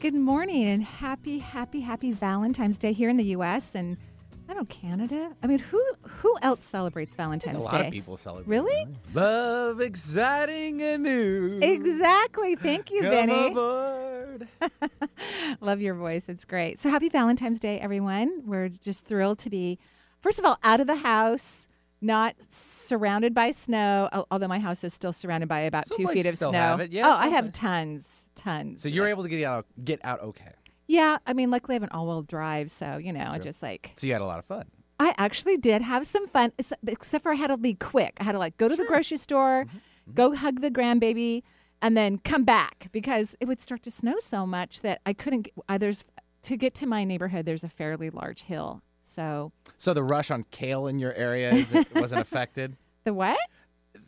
Good morning and happy, happy, happy Valentine's Day here in the U.S. and I don't know Canada. I mean, who who else celebrates Valentine's Day? a Day? lot of people celebrate. Really? Love, exciting and new. Exactly. Thank you, Come Benny. aboard. Love your voice. It's great. So happy Valentine's Day, everyone. We're just thrilled to be, first of all, out of the house, not surrounded by snow. Although my house is still surrounded by about Some two feet of snow. Yeah, oh, I have tons, tons. So you're able to get out get out okay. Yeah, I mean, luckily I have an all-wheel drive, so you know, I just like So you had a lot of fun. I actually did have some fun, except for I had to be quick. I had to like go to the grocery store, Mm-hmm. go hug the grandbaby, and then come back because it would start to snow so much that I couldn't. Get, uh, there's to get to my neighborhood. There's a fairly large hill, so So the rush on kale in your area is, it wasn't affected. the what?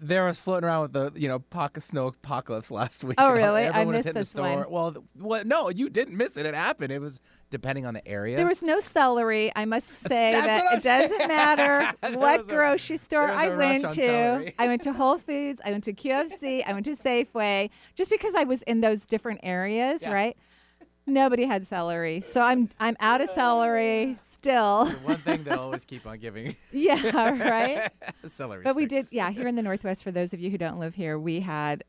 There was floating around with the you know pocket snow apocalypse last week. Oh, really? I Everyone was missed hitting this the store. one. Well, what? No, you didn't miss it. It happened. It was depending on the area. There was no celery. I must say That's that it doesn't matter what was a- grocery store was I went to. I went to Whole Foods. I went to QFC. I went to Safeway. Just because I was in those different areas, Yeah. right? Nobody had celery, so I'm I'm out of celery still. The one thing they'll always keep on giving. yeah, right. Celery. But we did, yeah. Here in the Northwest, for those of you who don't live here, we had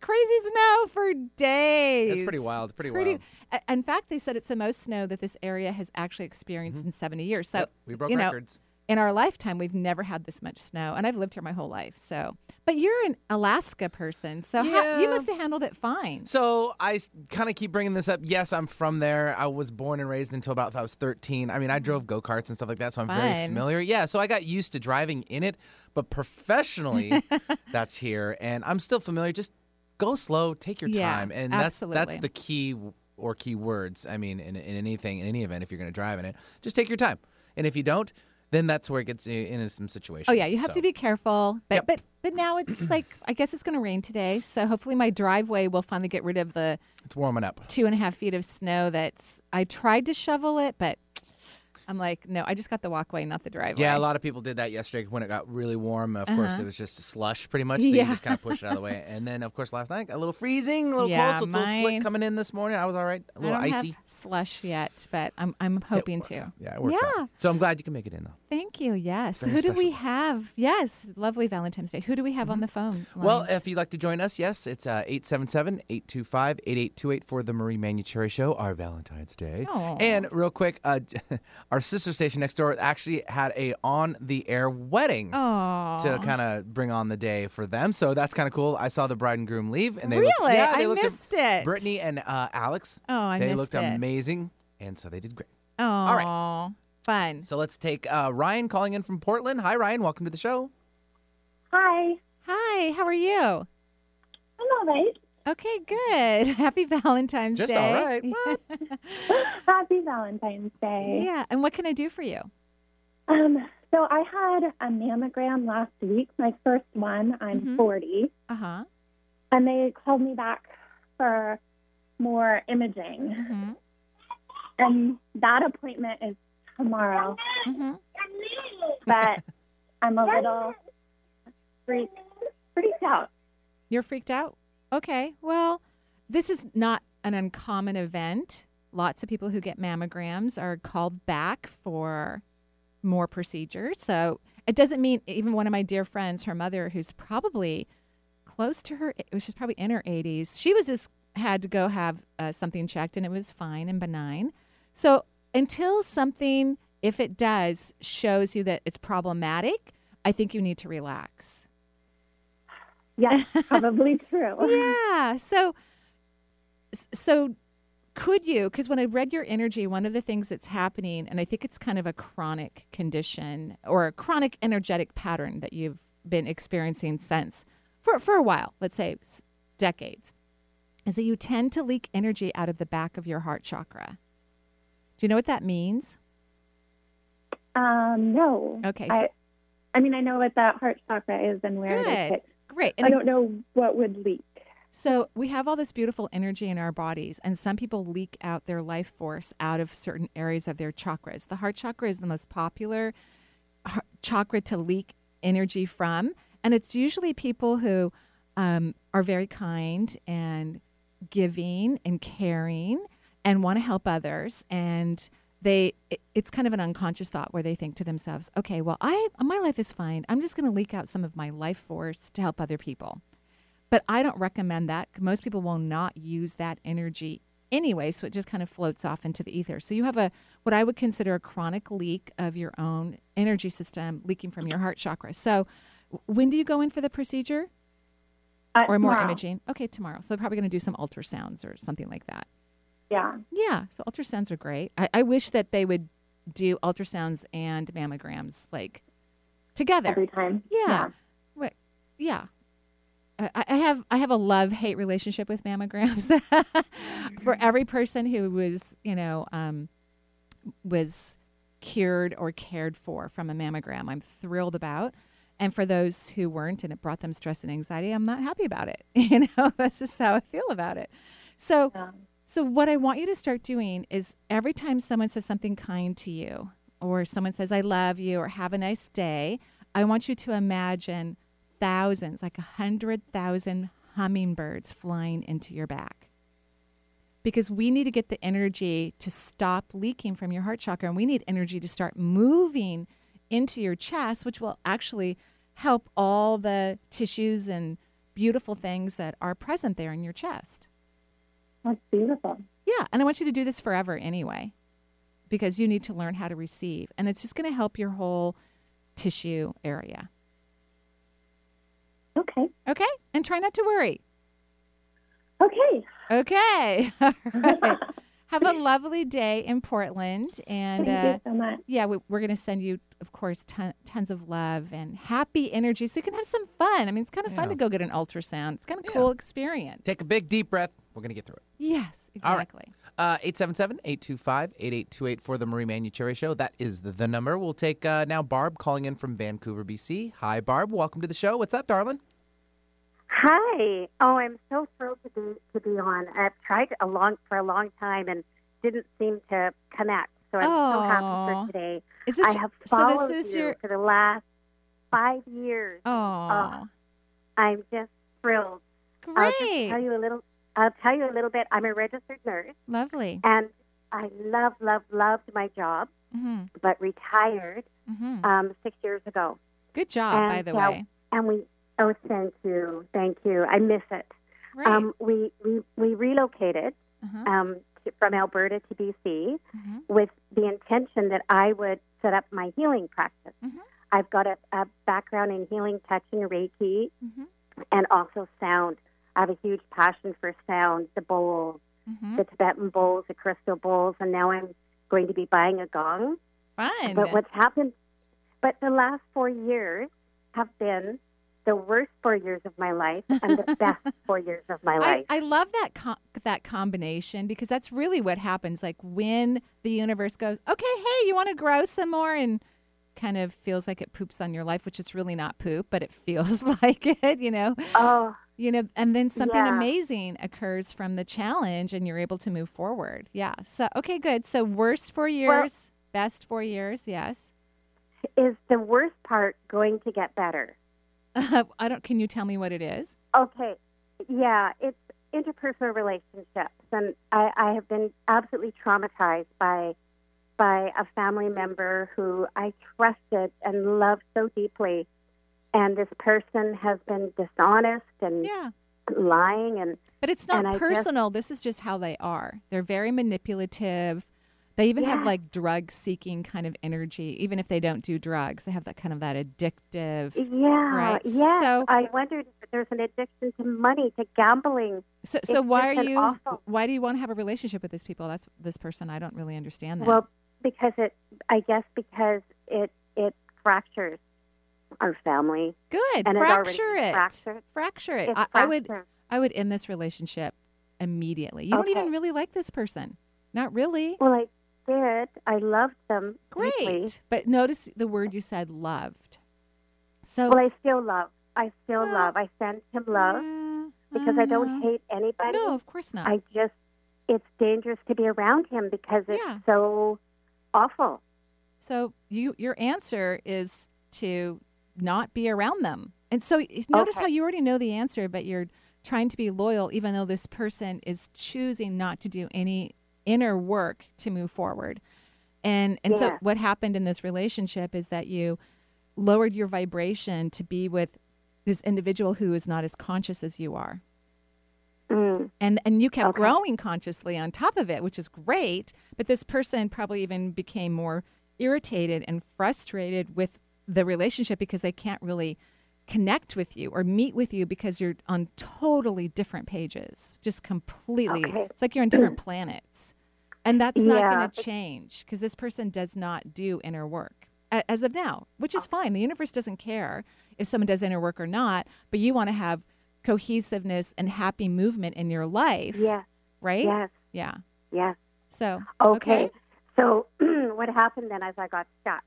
crazy snow for days. It's pretty wild. Pretty, Pretty- wild. In fact, they said it's the most snow that this area has actually experienced in 70 years. So Mm-hmm. Yep, we broke you know, records. In our lifetime, we've never had this much snow, and I've lived here my whole life. So, but you're an Alaska person, so how, you must have handled it fine. So I kind of keep bringing this up. Yes, I'm from there. I was born and raised until about I was 13. I mean, I mm-hmm. drove go karts and stuff like that, so I'm very familiar. Yeah, so I got used to driving in it, but professionally, that's here, and I'm still familiar. Just go slow, take your Yeah, time, and that's that's the key or key words. I mean, in, in anything, in any event, if you're going to drive in it, just take your time, and if you don't, then that's where it gets you into some situations. Oh yeah, you have So- to be careful. But Yep. but but now it's like I guess it's going to rain today, so hopefully my driveway will finally get rid of the It's warming up. two and a half feet of snow. That's I tried to shovel it, but I'm like, no, I just got the walkway, not the driveway. Yeah, a lot of people did that yesterday when it got really warm. Of course, Uh-huh. it was just slush pretty much, so Yeah. you just kind of push it out of the way. And then, of course, last night a little freezing, a little Yeah, cold, so it's a little slick coming in this morning. I was all right, a little don't icy. have slush yet, but I'm I'm hoping to. Yeah, it works Yeah. out. So I'm glad you can make it in, though. Thank you. Yes. Very who do we have? Yes, lovely Valentine's Day. Who do we have on the phone? Mm-hmm. Well, if you'd like to join us, yes, it's uh, 877-825-8828 for the Marie Manuchehri Show, our Valentine's Day. Aw. And real quick, uh, our sister station next door actually had a on-the-air wedding. oh, to kind of bring on the day for them. So that's kind of cool. I saw the bride and groom leave, and they really, looked, yeah, they I looked missed it. Brittany and uh, Alex. Oh, I they looked it. amazing, and so they did great. Oh, right. Fun. So let's take uh, Ryan calling in from Portland. Hi, Ryan. Welcome to the show. Hi. Hi, how are you? I'm all right. Okay, good. Happy Valentine's Day. Just Day. all right. What? Happy Valentine's Day. yeah, and what can I do for you? Um, so I had a mammogram last week, my first one. I'm Mhm. 40, Uh huh. and they called me back for more imaging, hmm and that appointment is tomorrow. hmm But I'm a little freaked, freaked out. You're freaked out? Okay. Well, this is not an uncommon event. Lots of people who get mammograms are called back for more procedures. So it doesn't mean even one of my dear friends, her mother, who's probably close to her, she's probably in her 80s, she was just had to go have uh, something checked and it was fine and benign. So until something, if it does, shows you that it's problematic, I think you need to relax. Yes, probably true. yeah. So, so could you? Because when I read your energy, one of the things that's happening, and I think it's kind of a chronic condition or a chronic energetic pattern that you've been experiencing since for for a while. Let's say decades, is that you tend to leak energy out of the back of your heart chakra. Do you know what that means? Um, no. Okay, I, so- I mean, I know what that heart chakra is and where it Good. is, but Great. I don't know what would leak. So we have all this beautiful energy in our bodies, and some people leak out their life force out of certain areas of their chakras. The heart chakra is the most popular chakra to leak energy from, and it's usually people who um, are very kind and giving and caring and want to help others and they it- it's kind of an unconscious thought where they think to themselves okay well i my life is fine i'm just going to leak out some of my life force to help other people but I don't recommend that. Most people will not use that energy anyway, so it just kind of floats off into the ether. So you have a what I would consider a chronic leak of your own energy system leaking from your heart chakra. So when do you go in for the procedure Uh, or more tomorrow. imaging? Okay, tomorrow. So they're probably going to do some ultrasounds or something like that. Yeah. Yeah, so ultrasounds are great. I, I wish that they would do ultrasounds and mammograms like together. Every time. Yeah. Wait, yeah. I, I have I have a love hate relationship with mammograms. For every person who was you know um, was cured or cared for from a mammogram, I'm thrilled about. And for those who weren't and it brought them stress and anxiety, I'm not happy about it. You know, that's just how I feel about it. So Yeah. So, what I want you to start doing is every time someone says something kind to you, or someone says, I love you, or have a nice day, I want you to imagine thousands, like a hundred thousand hummingbirds flying into your back. Because we need to get the energy to stop leaking from your heart chakra, and we need energy to start moving into your chest, which will actually help all the tissues and beautiful things that are present there in your chest. That's beautiful. Yeah, and I want you to do this forever anyway, because you need to learn how to receive, and it's just going to help your whole tissue area. Okay. Okay, and try not to worry. Okay. Okay, All right. Have a lovely day in Portland, and Thank uh, you so much. yeah, we, we're going to send you, of course, ton, tons of love and happy energy, so you can have some fun. I mean, it's kind of fun to go get an ultrasound. It's kind of Yeah. cool experience. Take a big deep breath. We're going to get through it. Yes, exactly. Uh, 877-825-8828 for the Marie Manuchehri Show. That is the, the number. We'll take uh, now Barb calling in from Vancouver, BC. Hi, Barb. Welcome to the show. What's up, darling? Hi. Oh, I'm so thrilled to be to be on. I've tried a long for a long time and didn't seem to connect. So I'm so happy for today. Is this I have so? This is you your for the last five years. oh, I'm just thrilled. Great. I'll just tell you a little. I'll tell you a little bit. I'm a registered nurse, lovely. and I love, love, loved my job, hmm but retired hmm um, six years ago. Good job, by the way. And we. Oh, thank you, thank you. I miss it. Great. Um, we, we we relocated uh-huh. um, to, from Alberta to BC Mhm. with the intention that I would set up my healing practice. Mhm. I've got a, a background in healing, touching, Reiki, Mhm. and also sound. I have a huge passion for sound, the bowls, Mhm. the Tibetan bowls, the crystal bowls, and now I'm going to be buying a gong. Fun. But what's happened? But the last four years have been the worst four years of my life and the best four years of my I, life. I love that com- that combination because that's really what happens. Like when the universe goes, okay, hey, you want to grow some more, and kind of feels like it poops on your life, which it's really not poop, but it feels like it, you know, oh, you know, and then something Yeah. amazing occurs from the challenge, and you're able to move forward. Yeah. So okay, good. So worst four years, best four years, yes. is the worst part going to get better? I don't. Can you tell me what it is? Okay, yeah, it's interpersonal relationships, and I, I have been absolutely traumatized by by a family member who I trusted and loved so deeply, and this person has been dishonest and Yeah. lying, and But it's not And I guess- personal. This is just how they are. They're very manipulative. They even have like drug seeking kind of energy, even if they don't do drugs. They have that kind of that addictive. yeah, Right, yeah. so- I wondered if there's an addiction to money, to gambling. So, so It's why are you? awful- Why do you want to have a relationship with these people? That's this person. I don't really understand that. Well, because it, I guess, because it it fractures our family, good. and Fracture it. fractured. Fracture it. I, I would. I would end this relationship immediately. You don't even really like this person. Not really. Well, I did. I loved them. Great. deeply. But notice the word you said loved. So Well, I still love. I still Well, love. I send him love Yeah, because I don't uh, hate anybody. No, of course not. I just it's dangerous to be around him because it's Yeah. so awful. So you your answer is to not be around them. And so notice Okay. how you already know the answer, but you're trying to be loyal even though this person is choosing not to do any inner work to move forward. And and so what happened in this relationship is that you lowered your vibration to be with this individual who is not as conscious as you are Mm. and and you kept Okay. growing consciously on top of it which is great but this person probably even became more irritated and frustrated with the relationship because they can't really connect with you or meet with you because you're on totally different pages just completely Okay. it's like you're on different planets and that's not Yeah. going to change because this person does not do inner work as of now which is oh. fine the universe doesn't care if someone does inner work or not but you want to have cohesiveness and happy movement in your life Yes. right Yes. yeah Yes. so Okay. So what happened then is I got stuck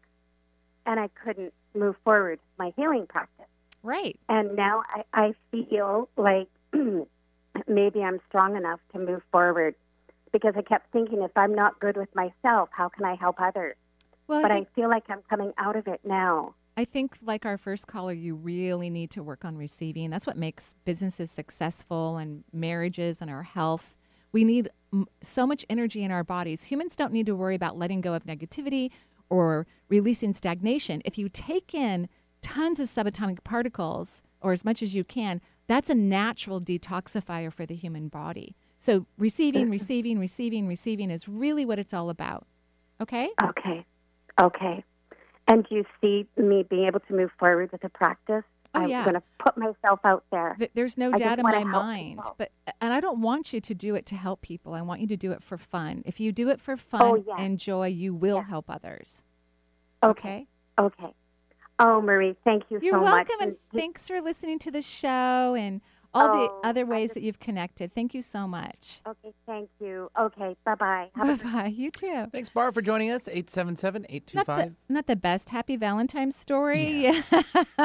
and I couldn't move forward my healing practice. right And now I, I feel like maybe I'm strong enough to move forward because I kept thinking if I'm not good with myself, how can I help others? well But I I feel like I'm coming out of it now. I think like our first caller you really need to work on receiving that's what makes businesses successful and marriages and our health we need m- so much energy in our bodies humans don't need to worry about letting go of negativity or releasing stagnation if you take in tons of subatomic particles or as much as you can that's a natural detoxifier for the human body so receiving mm-hmm. receiving receiving receiving is really what it's all about okay Okay. Okay. And do you see me being able to move forward with the practice? Oh, I'm yeah. going to put myself out there. Th- There's no I doubt in my mind, people. but and I don't want you to do it to help people. I want you to do it for fun. If you do it for oh, fun Oh, yes. and joy, you will Yes. help others. Okay. Okay. Oh, Marie, thank you so much. You're so welcome, much. and thanks for listening to the show and all Oh, the other ways just- that you've connected. Thank you so much. Okay, thank you. Okay, bye-bye. Have Bye a good bye. You too. Thanks, Bar, for joining us. 877 Not 825. the, not the best happy Valentine's story,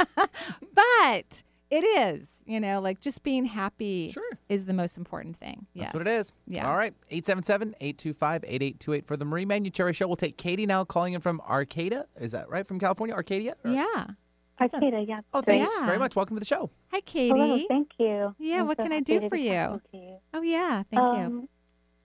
but it is. You know, like just being happy Sure. is the most important thing. That's Yes. what it is. Yeah. All right. 877 825 8828 for the Marie Manuchehri Show. We'll take Katie now calling in from Arcata. Is that right? From California? Arcadia? Or- Yeah. Awesome. Arcata, yeah. Oh, thanks Yeah. very much. Welcome to the show. Hi, Katie. Hello, thank you. Yeah, I'm what so can I do for you? talking you? Oh yeah, thank you. Um,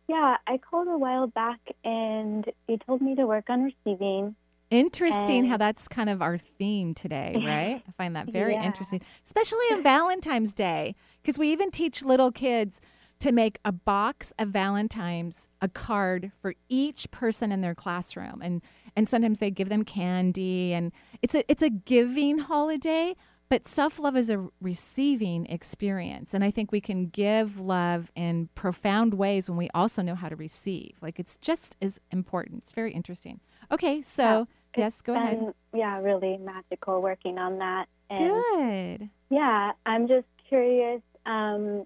Yeah, I called a while back and you told me to work on receiving. Interesting how that's kind of our theme today, right? I find that very Yeah. interesting, especially on Valentine's Day, because we even teach little kids to make a box of Valentine's, a card for each person in their classroom, and and sometimes they give them candy, and it's a it's a giving holiday. But self love is a receiving experience. And I think we can give love in profound ways when we also know how to receive. Like it's just as important. It's very interesting. Okay, so yes, go ahead. And yeah, really magical working on that. And Good. yeah, I'm just curious um,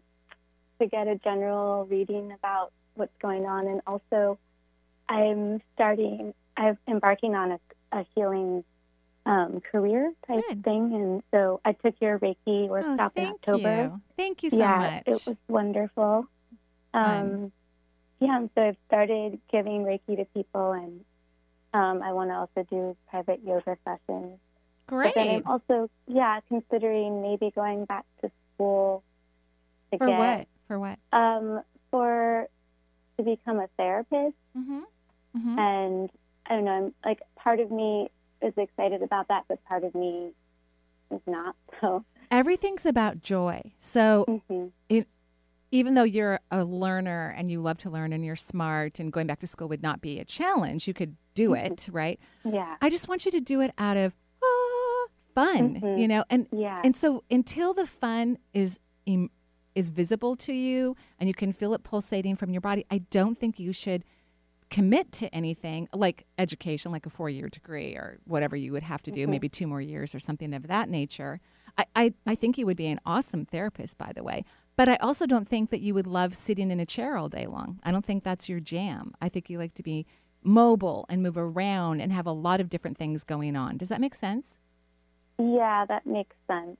to get a general reading about what's going on. And also, I'm starting, I'm embarking on a, a healing um, career type Good. thing. And so I took your Reiki Oh, workshop in October. you. Thank you so yeah, much. it was wonderful. Um, yeah, and so I've started giving Reiki to people, and um, I want to also do private yoga sessions. Great. But then I'm also, yeah, considering maybe going back to school to For get what? For what? um for to become a therapist. Mm-hmm. Mm-hmm. And I don't know, I'm, like part of me is excited about that, but part of me is not. So, Everything's about joy. So mhm. even though you're a learner and you love to learn and you're smart and going back to school would not be a challenge, you could do Mhm. it, right? yeah, I just want you to do it out of ah, fun, Mhm. you know, and yeah, and so until the fun is is visible to you and you can feel it pulsating from your body, I don't think you should commit to anything like education, like a four year degree or whatever you would have to do, Mhm. maybe two more years or something of that nature. I, I, I think you would be an awesome therapist, by the way. But I also don't think that you would love sitting in a chair all day long. I don't think that's your jam. I think you like to be mobile and move around and have a lot of different things going on. Does that make sense? Yeah, that makes sense.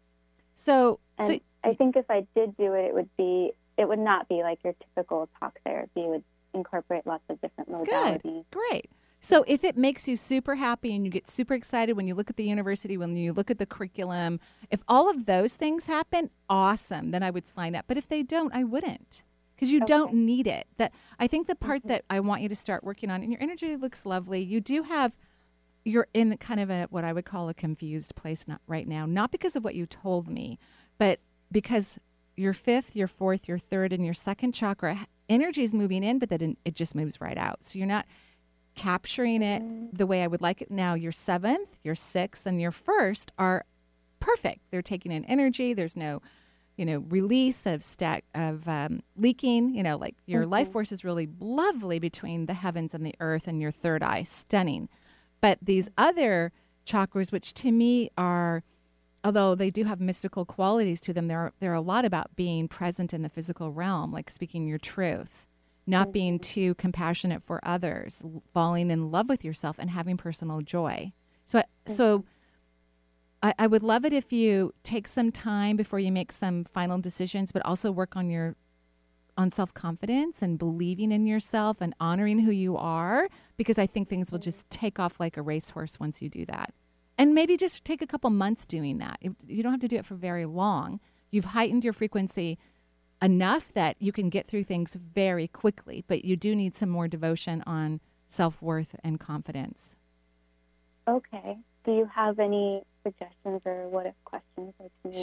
So, And so I think if I did do it, it would be it would not be like your typical talk therapy. It would incorporate lots of different modalities. Great. So if it makes you super happy and you get super excited when you look at the university, when you look at the curriculum, if all of those things happen, awesome, then I would sign up. But if they don't, I wouldn't. Because you don't need it. That I think the part mm-hmm. that I want you to start working on, and your energy looks lovely. You do have, you're in kind of a what I would call a confused place not right now, not because of what you told me, but because your fifth, your fourth, your third, and your second chakra energy is moving in, but then it just moves right out. So you're not capturing it mm-hmm. the way I would like it. Now, your seventh, your sixth, and your first are perfect. They're taking in energy. There's no, you know, release of stack of um, leaking. You know, like your life mm-hmm. force is really lovely between the heavens and the earth, and your third eye, stunning. But these mm-hmm. other chakras, which to me are although they do have mystical qualities to them, they're, they're a lot about being present in the physical realm, like speaking your truth, not mm-hmm. being too compassionate for others, falling in love with yourself, and having personal joy. So, I- so mm-hmm. I, I would love it if you take some time before you make some final decisions, but also work on your on self confidence and believing in yourself and honoring who you are, because I think things will mm-hmm. just take off like a racehorse once you do that. And maybe just take a couple months doing that. You don't have to do it for very long. You've heightened your frequency enough that you can get through things very quickly, but you do need some more devotion on self worth and confidence. Okay. Do you have any suggestions or what if questions?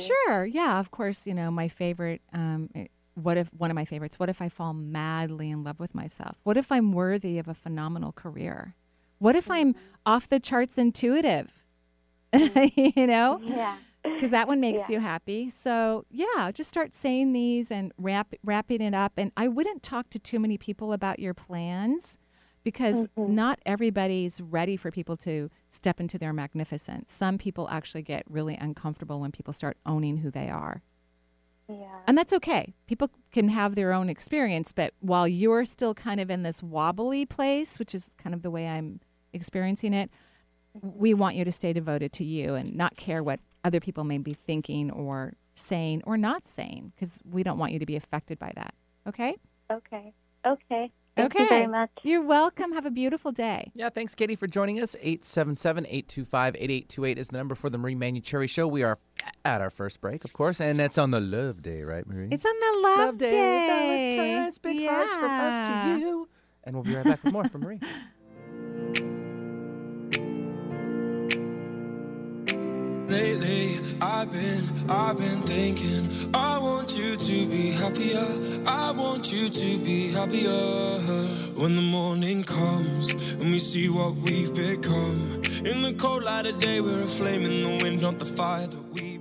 Sure. Yeah. Of course. You know, my favorite. Um, what if one of my favorites? What if I fall madly in love with myself? What if I'm worthy of a phenomenal career? What if I'm off the charts intuitive? you know, Yeah. because that one makes Yeah. you happy. So yeah, just start saying these and wrap wrapping it up. And I wouldn't talk to too many people about your plans because mm-hmm. not everybody's ready for people to step into their magnificence. Some people actually get really uncomfortable when people start owning who they are. Yeah. And that's okay. People can have their own experience, but while you're still kind of in this wobbly place, which is kind of the way I'm experiencing it, we want you to stay devoted to you and not care what other people may be thinking or saying or not saying because we don't want you to be affected by that. Okay? Okay. Okay. Thank okay. you very much. You're welcome. Have a beautiful day. Yeah, thanks, Katie, for joining us. 877 825 8828 is the number for the Marie Manuchehri Show. We are at our first break, of course, and that's on the Love Day, right, Marie? It's on the love, day. Valentine's, big hearts from us to you. And we'll be right back with more from Marie. Lately, I've been, I've been thinking. I want you to be happier. I want you to be happier. When the morning comes and we see what we've become. In the cold light of day, we're a flame in the wind, not the fire that we.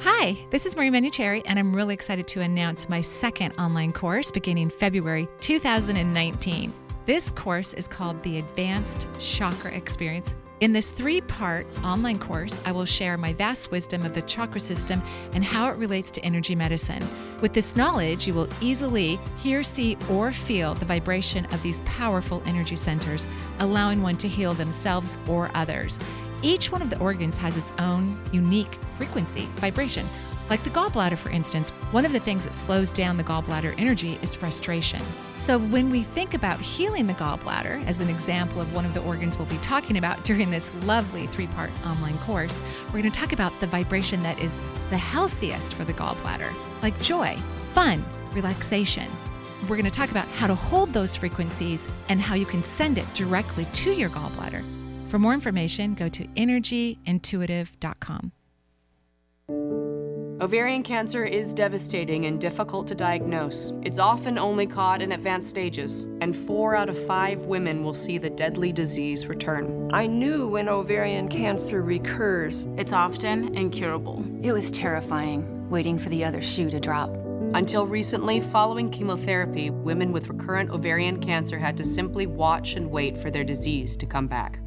Hi, this is Marie Manuchehri, and I'm really excited to announce my second online course beginning February 2019. This course is called the Advanced Chakra Experience. In this three part online course, I will share my vast wisdom of the chakra system and how it relates to energy medicine. With this knowledge, you will easily hear, see, or feel the vibration of these powerful energy centers, allowing one to heal themselves or others. Each one of the organs has its own unique frequency, vibration. Like the gallbladder, for instance, one of the things that slows down the gallbladder energy is frustration. So, when we think about healing the gallbladder, as an example of one of the organs we'll be talking about during this lovely three part online course, we're going to talk about the vibration that is the healthiest for the gallbladder, like joy, fun, relaxation. We're going to talk about how to hold those frequencies and how you can send it directly to your gallbladder. For more information, go to energyintuitive.com. Ovarian cancer is devastating and difficult to diagnose. It's often only caught in advanced stages, and four out of five women will see the deadly disease return. I knew when ovarian cancer recurs. It's often incurable. It was terrifying, waiting for the other shoe to drop. Until recently, following chemotherapy, women with recurrent ovarian cancer had to simply watch and wait for their disease to come back.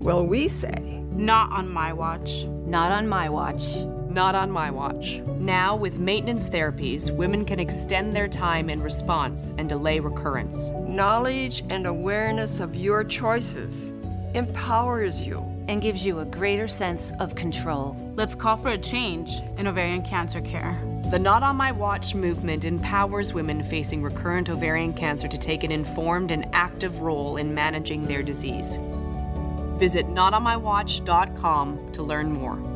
Well, we say Not on my watch. Not on my watch. Not on my watch. Now, with maintenance therapies, women can extend their time in response and delay recurrence. Knowledge and awareness of your choices empowers you and gives you a greater sense of control. Let's call for a change in ovarian cancer care. The Not On My Watch movement empowers women facing recurrent ovarian cancer to take an informed and active role in managing their disease. Visit notonmywatch.com to learn more.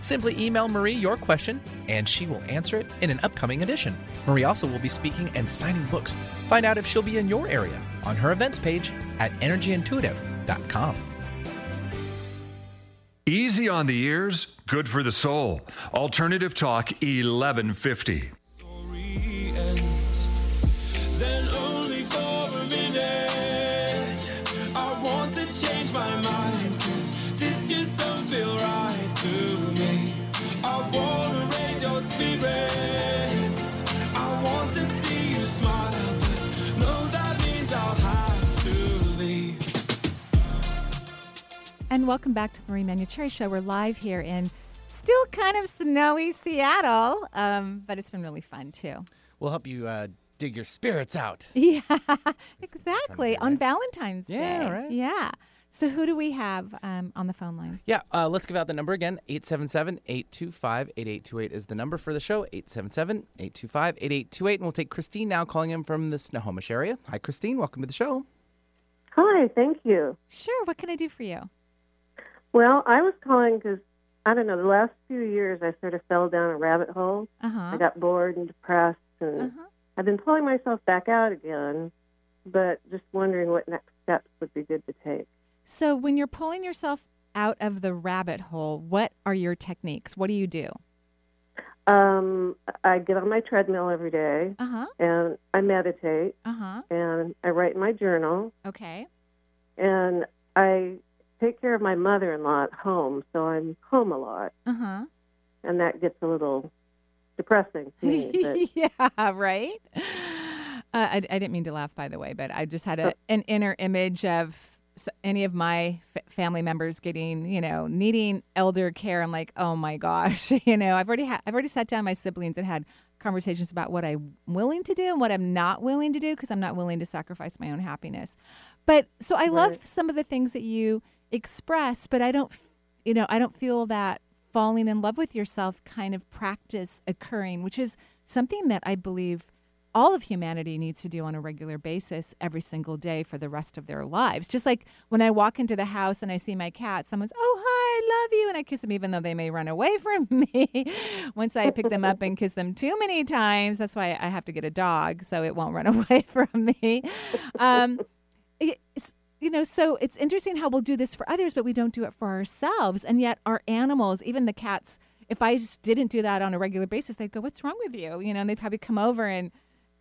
Simply email Marie your question and she will answer it in an upcoming edition. Marie also will be speaking and signing books. Find out if she'll be in your area on her events page at energyintuitive.com. Easy on the ears, good for the soul. Alternative Talk 1150. And welcome back to the Marie Manuchehri Show. We're live here in still kind of snowy Seattle, um, but it's been really fun too. We'll help you uh, dig your spirits out. Yeah, exactly. On Valentine's Yeah, Day. right. Yeah. So who do we have um, on the phone line? Yeah, uh, let's give out the number again. 877-825-8828 is the number for the show. 877-825-8828. And we'll take Christine now calling in from the Snohomish area. Hi, Christine. Welcome to the show. Hi, thank you. Sure. What can I do for you? Well, I was calling because I don't know. The last few years, I sort of fell down a rabbit hole. Uh huh. I got bored and depressed, and Uh-huh. I've been pulling myself back out again. But just wondering what next steps would be good to take. So when you're pulling yourself out of the rabbit hole, what are your techniques? What do you do? Um, I get on my treadmill every day, Uh huh. and I meditate, Uh huh. and I write in my journal, Okay. and I take care of my mother-in-law at home, so I'm home a lot, Uh huh. and that gets a little depressing to me. Yeah, right. Uh, I, I didn't mean to laugh, by the way, but I just had a, an inner image of any of my f- family members getting, you know, needing elder care. I'm like, oh my gosh, you know, I've already ha- I've already sat down my siblings and had conversations about what I'm willing to do and what I'm not willing to do because I'm not willing to sacrifice my own happiness. But so I love some of the things that you express, but I don't, you know, I don't feel that falling in love with yourself kind of practice occurring, which is something that I believe all of humanity needs to do on a regular basis every single day for the rest of their lives. Just like when I walk into the house and I see my cat, someone's, oh, hi, I love you. And I kiss them, even though they may run away from me. Once I pick them up and kiss them too many times, that's why I have to get a dog so it won't run away from me. Um, it's, you know, so it's interesting how we'll do this for others, but we don't do it for ourselves. And yet, our animals, even the cats, if I just didn't do that on a regular basis, they'd go, What's wrong with you? You know, and they'd probably come over and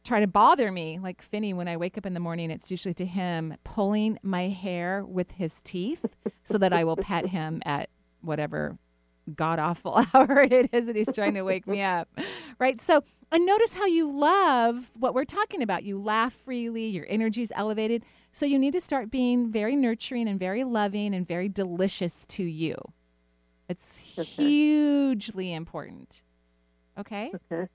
try to bother me. Like Finney, when I wake up in the morning, it's usually to him pulling my hair with his teeth so that I will pet him at whatever god awful hour it is that he's trying to wake me up. Right. So, and notice how you love what we're talking about. You laugh freely, your energy's elevated. So, you need to start being very nurturing and very loving and very delicious to you. It's Okay. hugely important. Okay. Okay.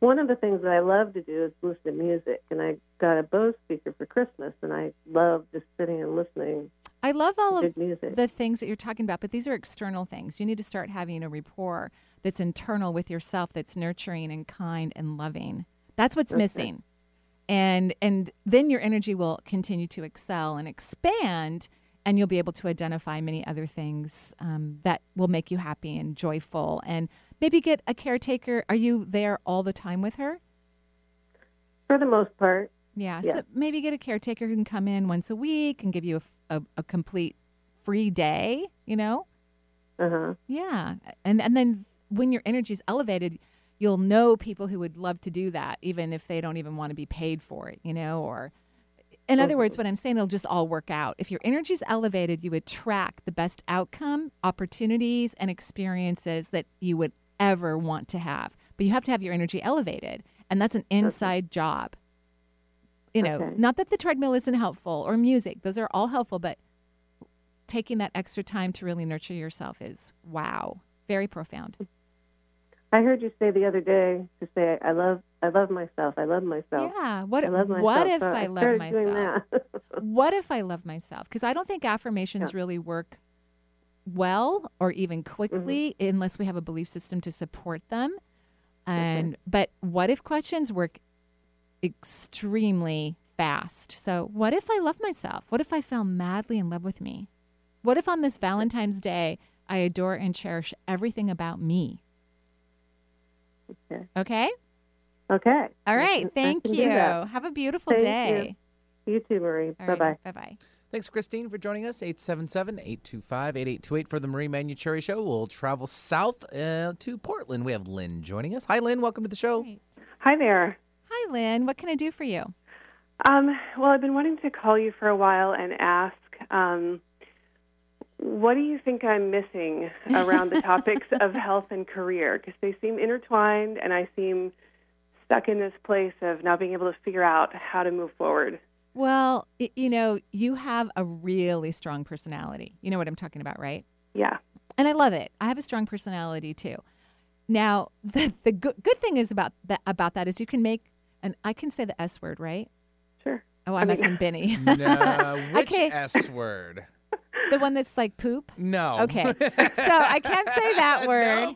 One of the things that I love to do is listen to music, and I got a Bose speaker for Christmas, and I love just sitting and listening I love all of music. the things that you're talking about, but these are external things. You need to start having a rapport that's internal with yourself, that's nurturing and kind and loving. That's what's Okay. missing. And and then your energy will continue to excel and expand, and you'll be able to identify many other things um, that will make you happy and joyful. And maybe get a caretaker. Are you there all the time with her? for the most part. Yeah, Yeah. so maybe get a caretaker who can come in once a week and give you a a complete free day, you know? Uh huh. Yeah. And and then when your energy is elevated, you'll know people who would love to do that, even if they don't even want to be paid for it, you know, or in other words, what I'm saying, it'll just all work out. If your energy is elevated, you would attract the best outcome, opportunities, and experiences that you would ever want to have. But you have to have your energy elevated, and that's an inside job. You know, Okay. not that the treadmill isn't helpful or music; those are all helpful. But taking that extra time to really nurture yourself is wow, very profound. I heard you say the other day to say I love I love myself. I love myself. Yeah. What I love myself. what if so I love myself? what if I love myself? Because I don't think affirmations Yeah. really work well or even Mm-hmm. quickly unless we have a belief system to support them. And but what if questions work extremely fast? So what if I love myself? What if I fell madly in love with me? What if on this Valentine's Day I adore and cherish everything about me? Okay. Okay? Okay. All I right. I Thank can you. Have a beautiful Thank day. You. you too, Marie. All Bye right. bye. Bye bye. Thanks, Christine, for joining us. 877 825 8828 for the Marie Manuchehri Show. We'll travel south uh, to Portland. We have Lynn joining us. Hi, Lynn. Welcome to the show. Hi there. Hi, Lynn. What can I do for you? Um, well, I've been wanting to call you for a while and ask, um, what do you think I'm missing around the topics of health and career? Because they seem intertwined, and I seem stuck in this place of not being able to figure out how to move forward. Well, you know, you have a really strong personality. You know what I'm talking about, right? Yeah. And I love it. I have a strong personality too. Now, the the good good thing is about that about that is you can make and I can say the S word, right? Sure. Oh, I I'm mean- asking Benny. No, which Okay. S word? The one that's like poop. No. Okay. So I can't say that word.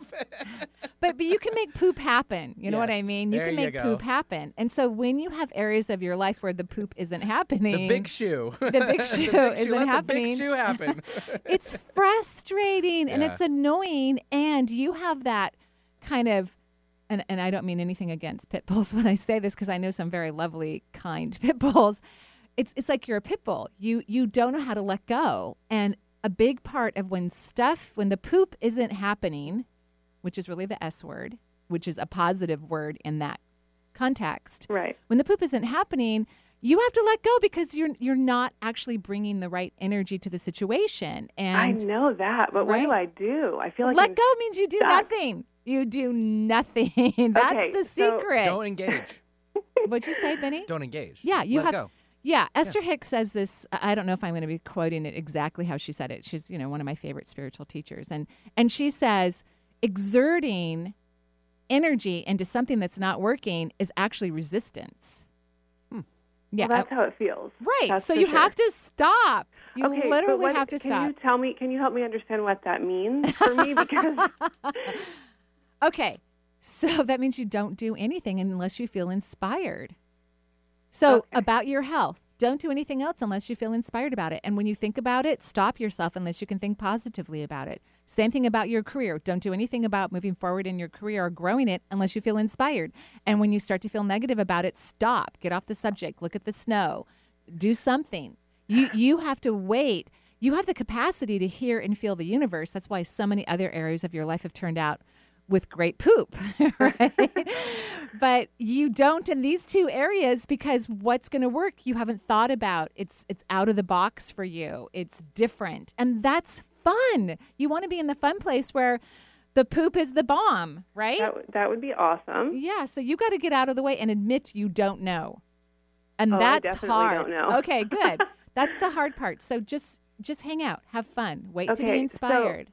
But but you can make poop happen. You know what I Yes. mean? You There can you make go. poop happen. And so when you have areas of your life where the poop isn't happening, The big shoe. The big The shoe big isn't Let happening. the big shoe happen. it's frustrating and Yeah. it's annoying and you have that kind of and, and I don't mean anything against pit bulls when I say this because I know some very lovely, kind pit bulls. It's it's like you're a pit bull. You you don't know how to let go. And a big part of when stuff when the poop isn't happening, which is really the S word, which is a positive word in that context. Right. When the poop isn't happening, you have to let go because you're you're not actually bringing the right energy to the situation. And I know that, but what do I do? I feel like let I'm go means you do stuck. nothing. You do nothing. That's Okay, the so- secret. Don't engage. What'd you say, Benny? Don't engage. Yeah, you Let have. go. Yeah, Esther Hicks says this. I don't know if I'm going to be quoting it exactly how she said it. She's, you know, one of my favorite spiritual teachers, and and she says exerting energy into something that's not working is actually resistance. Hmm. Yeah, well, that's how it feels. right. That's so you sure. have to stop. You okay, literally what, have to can stop. you tell me? Can you help me understand what that means for me? Because Okay. So that means you don't do anything unless you feel inspired. So, about your health, don't do anything else unless you feel inspired about it. And when you think about it, stop yourself unless you can think positively about it. Same thing about your career. Don't do anything about moving forward in your career or growing it unless you feel inspired. And when you start to feel negative about it, stop. Get off the subject. Look at the snow. Do something. You you have to wait. You have the capacity to hear and feel the universe. That's why so many other areas of your life have turned out with great poop, right? but you don't in these two areas because what's going to work you haven't thought about. It's it's out of the box for you. It's different. And that's fun. You want to be in the fun place where the poop is the bomb, right? that would- that would be awesome. Yeah, so you got to get out of the way and admit you don't know. And Oh, I that's definitely hard. don't know. Okay, good. that's the hard part. So just just hang out, have fun, wait to be Okay, so- inspired.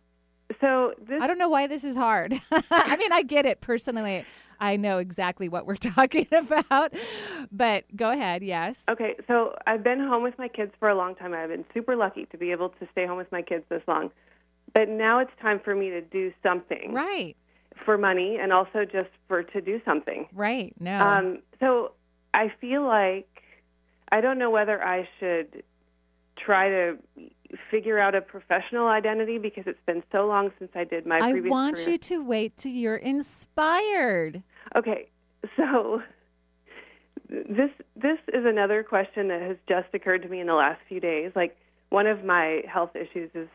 So this I don't know why this is hard. I mean, I get it personally. I know exactly what we're talking about. But go ahead. Yes. Okay, so I've been home with my kids for a long time. I've been super lucky to be able to stay home with my kids this long. But now it's time for me to do something. Right. For money and also just for to do something. Right. No. Um, so I feel like I don't know whether I should try to figure out a professional identity because it's been so long since I did my I previous want career. you to wait till you're inspired. Okay, so this this is another question that has just occurred to me in the last few days. Like one of my health issues is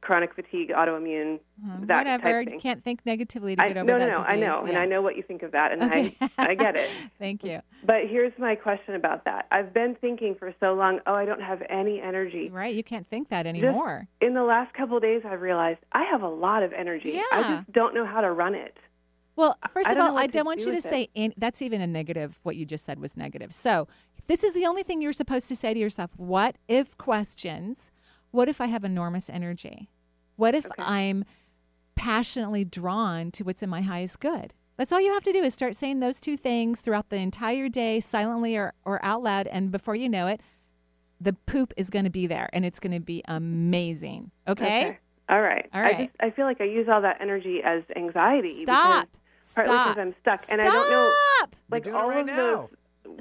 chronic fatigue, autoimmune, Um, that Whatever. type You thing. can't think negatively to I, get over no, that no, no. I know, and I know what you think of that, and Okay. I, I get it. Thank you. But here's my question about that. I've been thinking for so long, oh, I don't have any energy. Right. You can't think that Just anymore. in the last couple of days, I've realized I have a lot of energy. Yeah. I just don't know how to run it. Well, first of all, I don't want do you to say in, that's even a negative. What you just said was negative. So, this is the only thing you're supposed to say to yourself. What if questions? What if I have enormous energy? What if I'm passionately drawn to what's in my highest good? That's all you have to do is start saying those two things throughout the entire day, silently or, or out loud. And before you know it, the poop is going to be there and it's going to be amazing. Okay? All right. All I just I feel like I use all that energy as anxiety. Stop. Because, partly Stop. because I'm stuck, and I don't know. Stop. Like doing it all right of now. those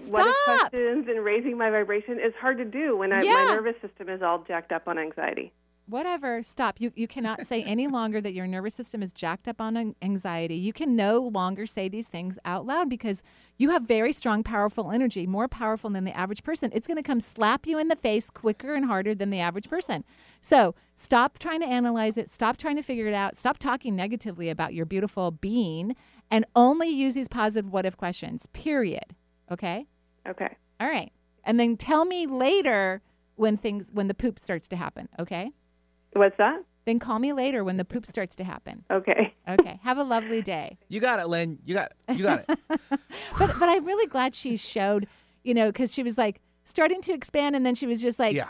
what if questions and raising my vibration is hard to do when I, Yeah. my nervous system is all jacked up on anxiety. whatever. Stop. You you cannot say any longer that your nervous system is jacked up on anxiety. You can no longer say these things out loud because you have very strong powerful energy more powerful than the average person. It's going to come slap you in the face quicker and harder than the average person. So stop trying to analyze it. Stop trying to figure it out. Stop talking negatively about your beautiful being and only use these positive what if questions period okay Okay. all right and then tell me later when things when the poop starts to happen okay What's that? then call me later when the poop starts to happen. Okay. Okay. Have a lovely day. You got it, Lynn. You got it. You got it. But but I'm really glad she showed, you know, because she was like starting to expand and then she was just like, Yeah.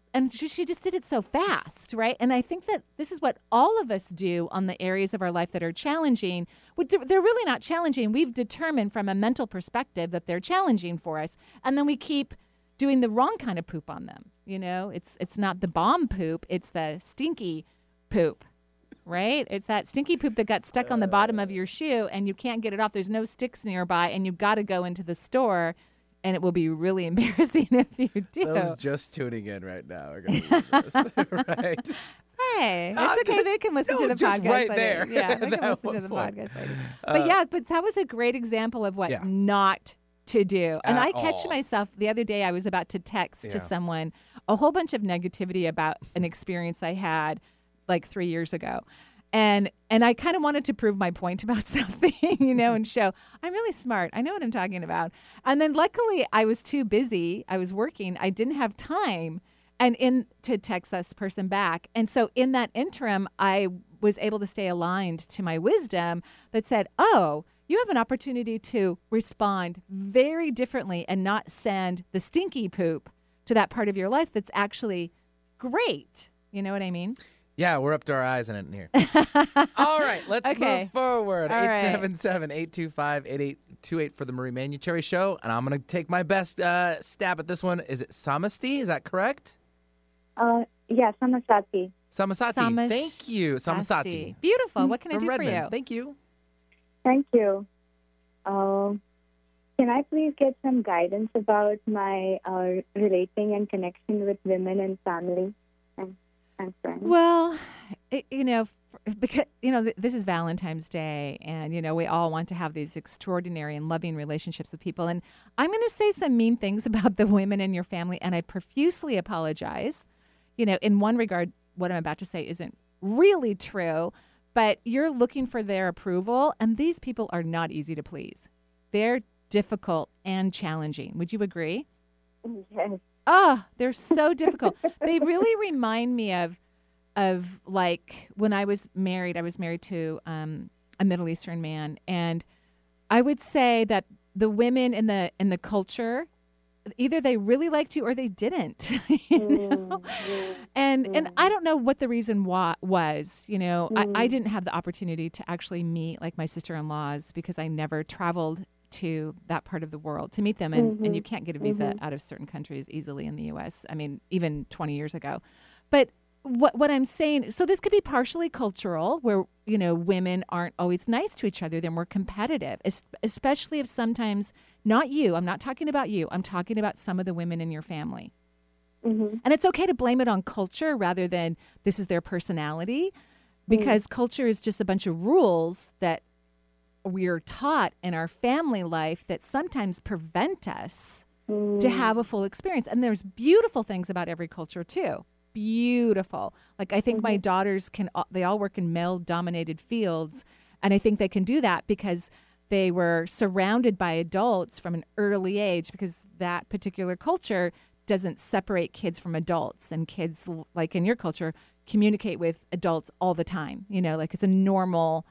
and she, she just did it so fast, right? And I think that this is what all of us do on the areas of our life that are challenging. They're really not challenging. We've determined from a mental perspective that they're challenging for us, and then we keep doing the wrong kind of poop on them. You know, it's it's not the bomb poop; it's the stinky poop. Right? It's that stinky poop that got stuck on the bottom of your shoe and you can't get it off. There's no sticks nearby and you've got to go into the store and it will be really embarrassing if you do. Those just tuning in right now are going to right? Hey, Ah, it's okay. They can listen no, to the just podcast. right later. there. Yeah, they can listen to the one podcast later. Uh, But yeah, but that was a great example of what Yeah. not to do. And At I catch all. myself the other day. I was about to text to someone a whole bunch of negativity about an experience I had like three years ago. And and I kind of wanted to prove my point about something, you know, and show I'm really smart. I know what I'm talking about. And then luckily I was too busy. I was working. I didn't have time and in to text this person back. And so in that interim, I was able to stay aligned to my wisdom that said, "Oh, you have an opportunity to respond very differently and not send the stinky poop to that part of your life that's actually great." You know what I mean? Yeah, we're up to our eyes in it in here. All right, let's Okay. move forward. All right. 877 825 8828 for the Marie Manuchehri Show. And I'm going to take my best uh, stab at this one. Is it Samasti? Is that correct? Uh, yeah, Samasati. Samasati. Samash- Thank you. Samasati. Beautiful. What can I From do Redmond. for you? Thank you. Thank you. Um, can I please get some guidance about my uh, relating and connection with women and family and, Well, it, you know, because you know th- this is Valentine's Day, and you know we all want to have these extraordinary and loving relationships with people. And I'm going to say some mean things about the women in your family, and I profusely apologize. You know, in one regard, what I'm about to say isn't really true, but you're looking for their approval, and these people are not easy to please. They're difficult and challenging. Would you agree? Yes. Oh, they're so difficult. they really remind me of of like when I was married. I was married to um, a Middle Eastern man, and I would say that the women in the in the culture either they really liked you or they didn't you mm, know mm, and and i mm. don't know what the reason why was you know I, I didn't have the opportunity to actually meet like my sister-in-laws because i never traveled to that part of the world to meet them and, and mm-hmm. you can't get a visa mm-hmm. out of certain countries easily in the us i mean even 20 years ago but what what I'm saying, so this could be partially cultural, where you know women aren't always nice to each other; they're more competitive, especially if sometimes not you. I'm not talking about you. I'm talking about some of the women in your family. Mm-hmm. And it's okay to blame it on culture rather than this is their personality, mm. because culture is just a bunch of rules that we're taught in our family life that sometimes prevent us to mm. have a full experience. And there's beautiful things about every culture too. beautiful. Like I think my mm-hmm. daughters can all- they all work in male dominated fields and I think they can do that because they were surrounded by adults from an early age because that particular culture doesn't separate kids from adults and kids like in your culture communicate with adults all the time. You know, like it's a normal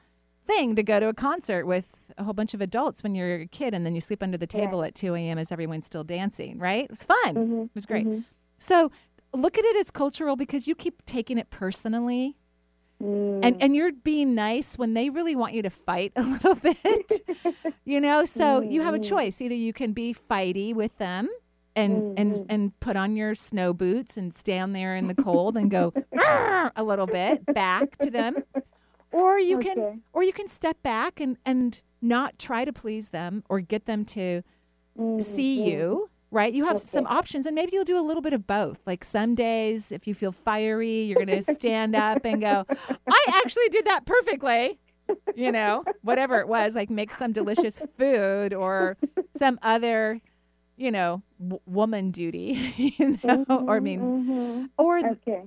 thing to go to a concert with a whole bunch of adults when you're a kid and then you sleep under the table at 2 a.m. as everyone's still dancing, right? It was fun. Mm-hmm. It was great. Mm-hmm. So look at it as cultural because you keep taking it personally. Mm. And, and you're being nice when they really want you to fight a little bit, you know. So you have a mm. choice: either you can be fighty with them, and and mm-hmm. and put on your snow boots and stand there in the cold and go a little bit back to them, or you Okay. can or you can step back and and not try to please them or get them to mm-hmm. see you mm-hmm. right? You have some options and maybe you'll do a little bit of both. Like some days if you feel fiery you're going to stand up and go i actually did that perfectly you know whatever it was like make some delicious food or some other you know w- woman duty you know or i mm-hmm, mean mm-hmm. or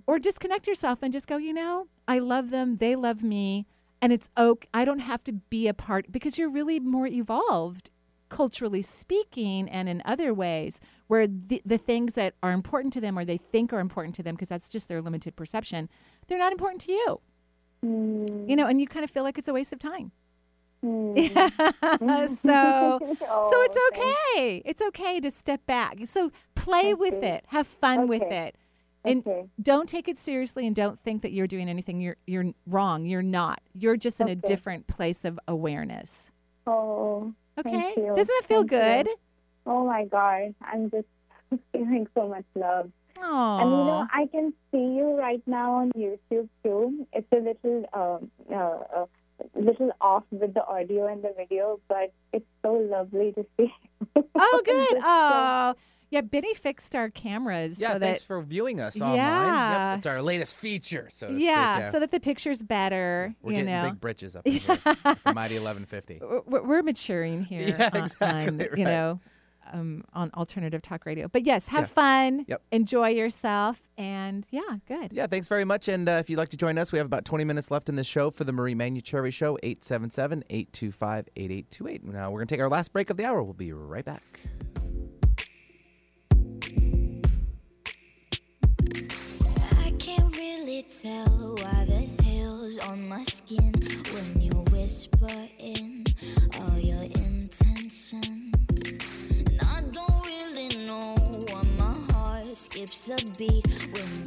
or disconnect yourself and just go you know i love them they love me and it's okay i don't have to be a part because you're really more evolved culturally speaking and in other ways where the, the things that are important to them or they think are important to them because that's just their limited perception they're not important to you. Mm. You know and you kind of feel like it's a waste of time so so it's okay it's okay to step back so play with it have fun with it and don't take it seriously and don't think that you're doing anything you're you're wrong you're not you're just in a different place of awareness Oh. Okay. you. Doesn't that feel Thank you. good? Oh my god. I'm just feeling so much love. Aww. And you know, I can see you right now on YouTube too. It's a little, um, uh, uh, little off with the audio and the video, but it's so lovely to see. oh good oh yeah benny fixed our cameras Yeah, so thanks that for viewing us online. Yeah. Yep, it's our latest feature, so to yeah, speak. so that the picture's better We're you getting know big britches up here. the mighty 1150. we're, we're maturing here Yeah, exactly, on, right. you know um, on alternative talk radio but yes have Yeah. fun Yep. enjoy yourself and yeah good Yeah, thanks very much. And uh, if you'd like to join us, we have about 20 minutes left in the show for the Marie Manuchehri Show, 877 825 8828. Now, we're going to take our last break of the hour. We'll be right back. I can't really tell why there's hairs on my skin when you whisper in all your intentions. Skips a beat when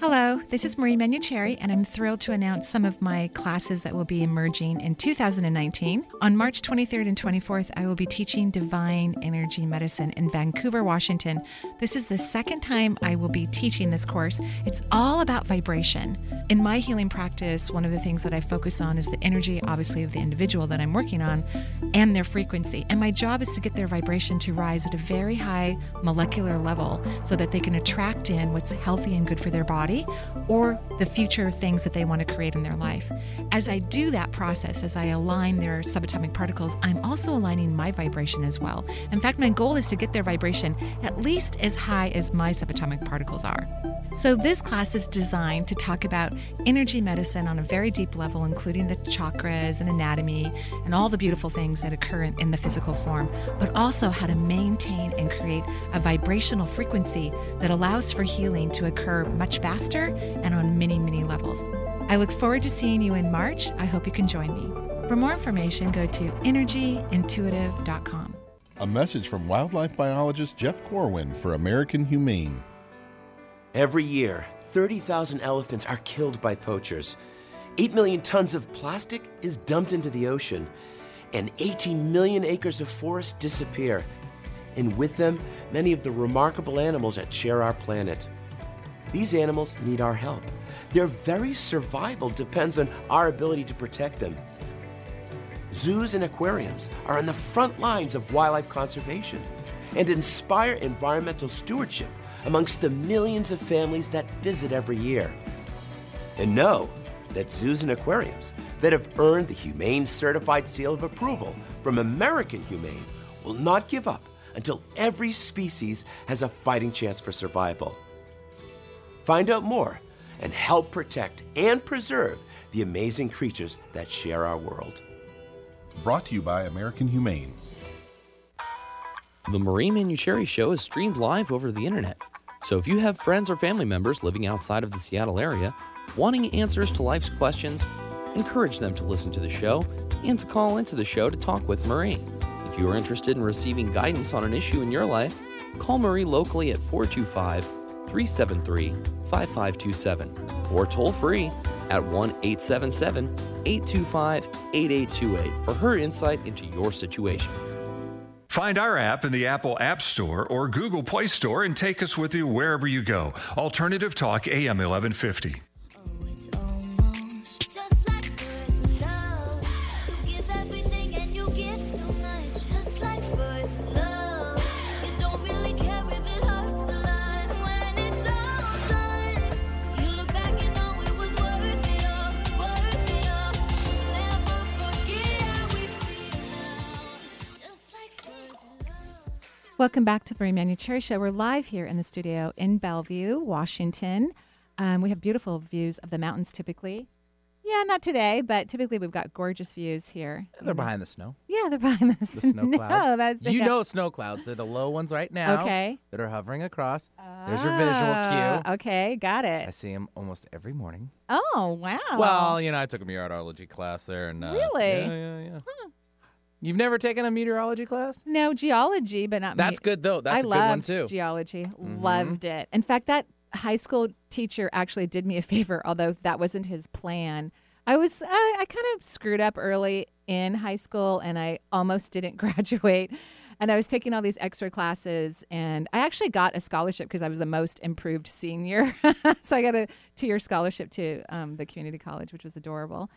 Hello, this is Marie Manuchehri, and I'm thrilled to announce some of my classes that will be emerging in 2019. On March 23rd and 24th, I will be teaching Divine Energy Medicine in Vancouver, Washington. This is the second time I will be teaching this course. It's all about vibration. In my healing practice, one of the things that I focus on is the energy, obviously, of the individual that I'm working on and their frequency. And my job is to get their vibration to rise at a very high molecular level so that they can attract in what's healthy and good for their body or the future things that they want to create in their life. As I do that process, as I align their subatomic particles, I'm also aligning my vibration as well. In fact, my goal is to get their vibration at least as high as my subatomic particles are. So, this class is designed to talk about energy medicine on a very deep level, including the chakras and anatomy and all the beautiful things that occur in, in the physical form, but also how to maintain and create a vibrational frequency that allows for healing to occur much faster and on many, many levels. I look forward to seeing you in March. I hope you can join me. For more information, go to energyintuitive.com. A message from wildlife biologist Jeff Corwin for American Humane. Every year, 30,000 elephants are killed by poachers. 8 million tons of plastic is dumped into the ocean, and 18 million acres of forest disappear. And with them, many of the remarkable animals that share our planet. These animals need our help. Their very survival depends on our ability to protect them. Zoos and aquariums are on the front lines of wildlife conservation and inspire environmental stewardship amongst the millions of families that visit every year. And know that zoos and aquariums that have earned the Humane Certified Seal of Approval from American Humane will not give up until every species has a fighting chance for survival. Find out more and help protect and preserve the amazing creatures that share our world. Brought to you by American Humane. The Marie Manuchehri Show is streamed live over the internet. So if you have friends or family members living outside of the Seattle area wanting answers to life's questions, encourage them to listen to the show and to call into the show to talk with Marie. If you are interested in receiving guidance on an issue in your life, call Marie locally at 425 373 5527 or toll free at 1 877 825 8828 for her insight into your situation. Find our app in the Apple App Store or Google Play Store and take us with you wherever you go. Alternative Talk AM 1150. Welcome back to the Marie Manuchehri Show. We're live here in the studio in Bellevue, Washington. Um, we have beautiful views of the mountains typically. Yeah, not today, but typically we've got gorgeous views here. They're behind the snow. Yeah, they're behind the, The snow clouds. that's you know snow clouds. They're the low ones right now. Okay. That are hovering across. There's your visual Ah, cue. Okay, got it. I see them almost every morning. Oh, wow. Well, you know, I took a meteorology class there, and uh, Really? yeah, yeah, yeah. You've never taken a meteorology class? no geology, but not. That's me- good though. That's I a good one loved too. Geology, Mhm. loved it. In fact, that high school teacher actually did me a favor, although that wasn't his plan. I was I, I kind of screwed up early in high school, and I almost didn't graduate. And I was taking all these extra classes, and I actually got a scholarship because I was the most improved senior. so I got a two-year scholarship to um, the community college, which was adorable.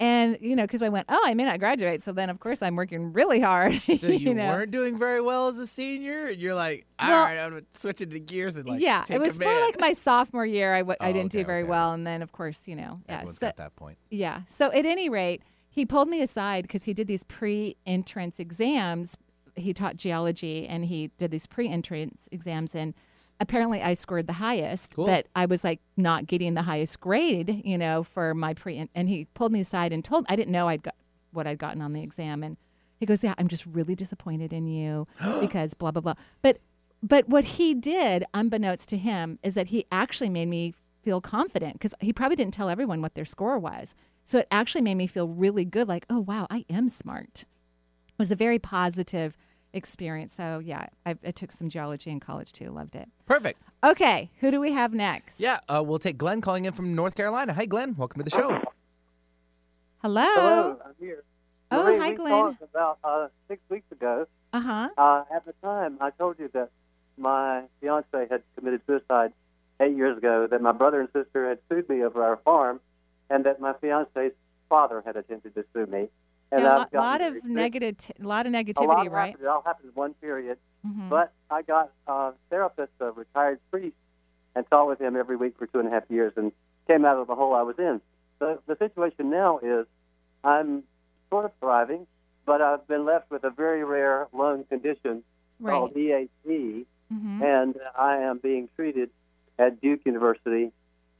And you know, because I went, oh, I may not graduate, so then of course I'm working really hard. So you, know? weren't doing very well as a senior, and you're like, all Well- right, I'm switching the gears and like, yeah, take it was more like my sophomore year. I w- I Oh, didn't do very okay. well, and then of course, you know, yeah. So, got that point. Yeah. So at any rate, he pulled me aside because he did these pre-entrance exams. He taught geology, and he did these pre-entrance exams, and apparently I scored the highest, Cool. but I was like not getting the highest grade, you know, for my pre. And he pulled me aside and told I didn't know I'd got what I'd gotten on the exam, and he goes, "Yeah, I'm just really disappointed in you because blah blah blah." But but what he did, unbeknownst to him, is that he actually made me feel confident because he probably didn't tell everyone what their score was. So it actually made me feel really good, like, "Oh wow, I am smart." It was a very positive experience. So yeah, I, I took some geology in college too. Loved it. Perfect. Okay, who do we have next? Yeah, uh, we'll take Glenn calling in from North Carolina. Hi, Glenn. Welcome to the show. Hello. Hello, I'm here. Oh, Marie, hi, we Glenn. talked about uh, six weeks ago. Uh huh. Uh, at the time, I told you that my fiance had committed suicide eight years ago, that my brother and sister had sued me over our farm, and that my fiance's father had attempted to sue me. And Yeah, a lot, of negative, a lot of A negativity, lot right? happened. It all happened in one period. Mhm. But I got a therapist, a retired priest, and talked with him every week for two and a half years and came out of the hole I was in. So the situation now is I'm sort of thriving, but I've been left with a very rare lung condition called EAC, Mhm. and I am being treated at Duke University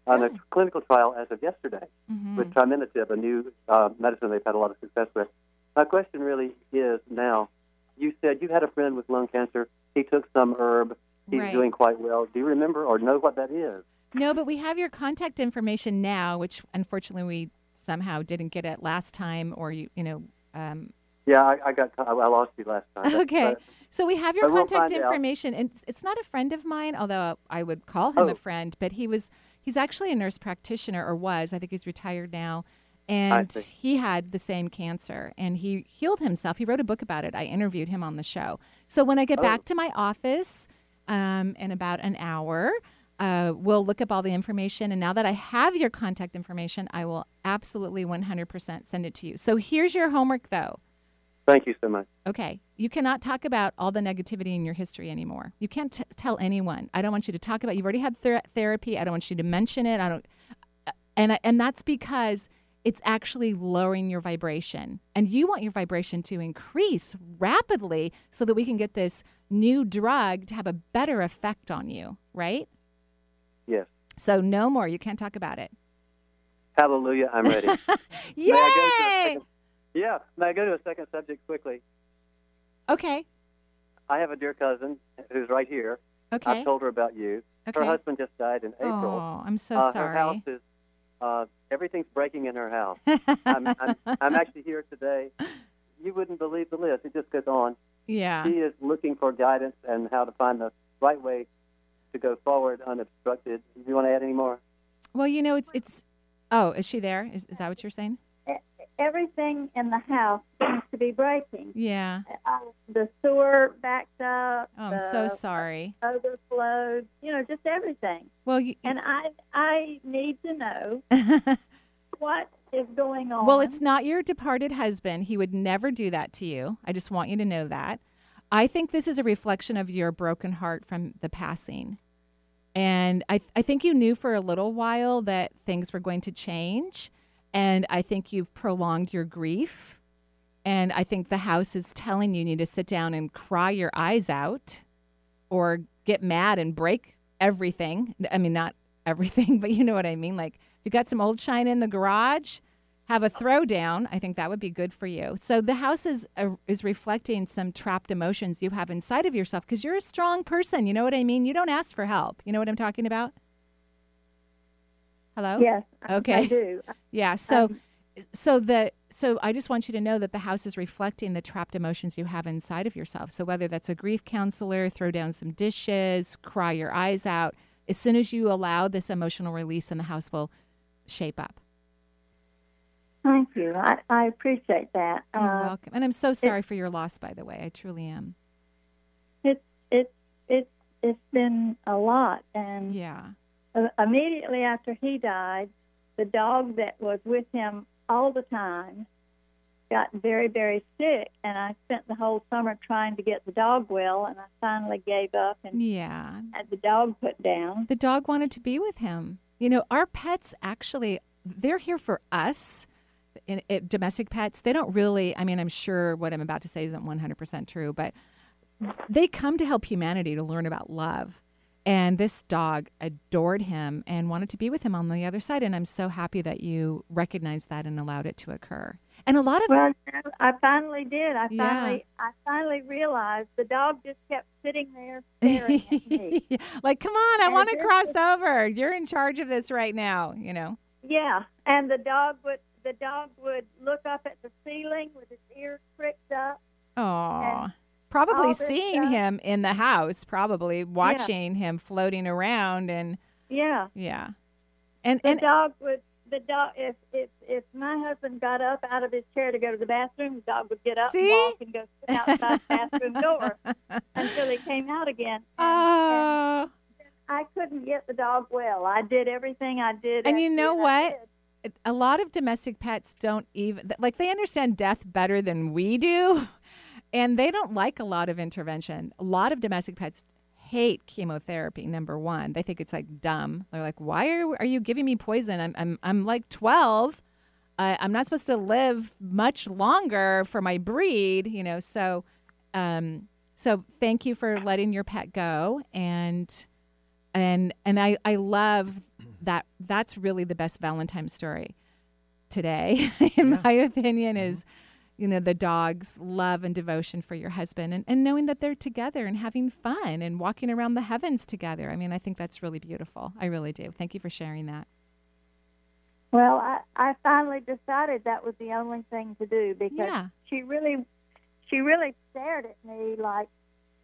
on a clinical trial as of yesterday Mhm. with triminitib, a new uh, medicine they've had a lot of success with. My question really is now, you said you had a friend with lung cancer. He took some herb. He's Right. doing quite well. Do you remember or know what that is? No, but we have your contact information now, which unfortunately we somehow didn't get it last time, or you, you know. Um, Yeah, I, I got I lost you last time. okay, But- so we have your we'll contact out. information, and it's, it's not a friend of mine, although I would call him Oh. a friend. But he was he's actually a nurse practitioner, or was. I think he's retired now. And he had the same cancer and he healed himself. He wrote a book about it. I interviewed him on the show. So when I get Oh. back to my office um, in about an hour, uh, we'll look up all the information. And now that I have your contact information, I will absolutely 100% send it to you. So here's your homework, though. Thank you so much. Okay. You cannot talk about all the negativity in your history anymore. You can't t- tell anyone. I don't want you to talk about. You've already had ther- therapy. I don't want you to mention it. I don't. uh, And I, and that's because it's actually lowering your vibration. And you want your vibration to increase rapidly so that we can get this new drug to have a better effect on you, right? Yes. So no more. You can't talk about it. Hallelujah. I'm ready. Yay! May I go to a second, yeah. May I go to a second subject quickly? Okay. I have a dear cousin who's right here. Okay. I've told her about you. Okay. Her husband just died in April. Oh, I'm so uh, sorry. Her house is, uh, everything's breaking in her house. I'm, I'm, I'm actually here today. You wouldn't believe the list. It just goes on. Yeah. She is looking for guidance and how to find the right way to go forward unobstructed. Do you want to add any more? Well, you know, it's it's. Oh, is she there? Is is that what you're saying? Everything in the house seems to be breaking. Yeah. Uh, the sewer backed up. Oh, I'm so sorry. Overflowed. You know, just everything. Well, you, and I I need to know what is going on. Well, it's not your departed husband. He would never do that to you. I just want you to know that. I think this is a reflection of your broken heart from the passing. And I, th- I think you knew for a little while that things were going to change. And I think you've prolonged your grief. And I think the house is telling you you need to sit down and cry your eyes out or get mad and break everything. I mean, not everything, but you know what I mean. Like, if you got some old china in the garage, have a throwdown. I think that would be good for you. So the house is uh, is reflecting some trapped emotions you have inside of yourself because you're a strong person. You know what I mean? You don't ask for help. You know what I'm talking about? Hello? Yes. Okay. I do. Yeah. So Um, so the so I just want you to know that the house is reflecting the trapped emotions you have inside of yourself. So whether that's a grief counselor, throw down some dishes, cry your eyes out, as soon as you allow this emotional release, and the house will shape up. Thank you. I, I appreciate that. You're Uh, welcome. And I'm so sorry for your loss, by the way. I truly am. It's it's it's it's been a lot, and yeah. Immediately after he died, the dog that was with him all the time got very very sick, and I spent the whole summer trying to get the dog well, and I finally gave up and Yeah. had the dog put down. The dog wanted to be with him. You know, our pets actually, they're here for us. In, it, domestic pets, they don't really, I mean, I'm sure what I'm about to say isn't 100% true, but they come to help humanity to learn about love. And this dog adored him and wanted to be with him on the other side. And I'm so happy that you recognized that and allowed it to occur. And a lot of Well, I finally did. I Yeah. finally I finally realized the dog just kept sitting there staring at me. like, come on, I And want to cross over. You're in charge of this right now, you know. Yeah, and the dog would the dog would look up at the ceiling with his ears pricked up. Oh, probably seeing stuff. him in the house, probably watching him floating around, and Yeah, yeah, and the and dog would the dog if if if my husband got up out of his chair to go to the bathroom, the dog would get up See? and walk and go sit outside the bathroom door until he came out again. oh, I couldn't get the dog well. I did everything I did. and you know what? A lot of domestic pets don't even like they understand death better than we do, and they don't like a lot of intervention. A lot of domestic pets hate chemotherapy. Number one, they think it's like dumb. They're like, "Why are are you giving me poison? I'm I'm I'm like twelve. I, I'm not supposed to live much longer for my breed, you know." So, um, so thank you for letting your pet go, and and and I I love that. That's really the best Valentine story today, in my opinion, is you know the dog's love and devotion for your husband, and, and knowing that they're together and having fun and walking around the heavens together. I mean, I think that's really beautiful. I really do. Thank you for sharing that. Well, I, I finally decided that was the only thing to do because Yeah. she really, she really stared at me like,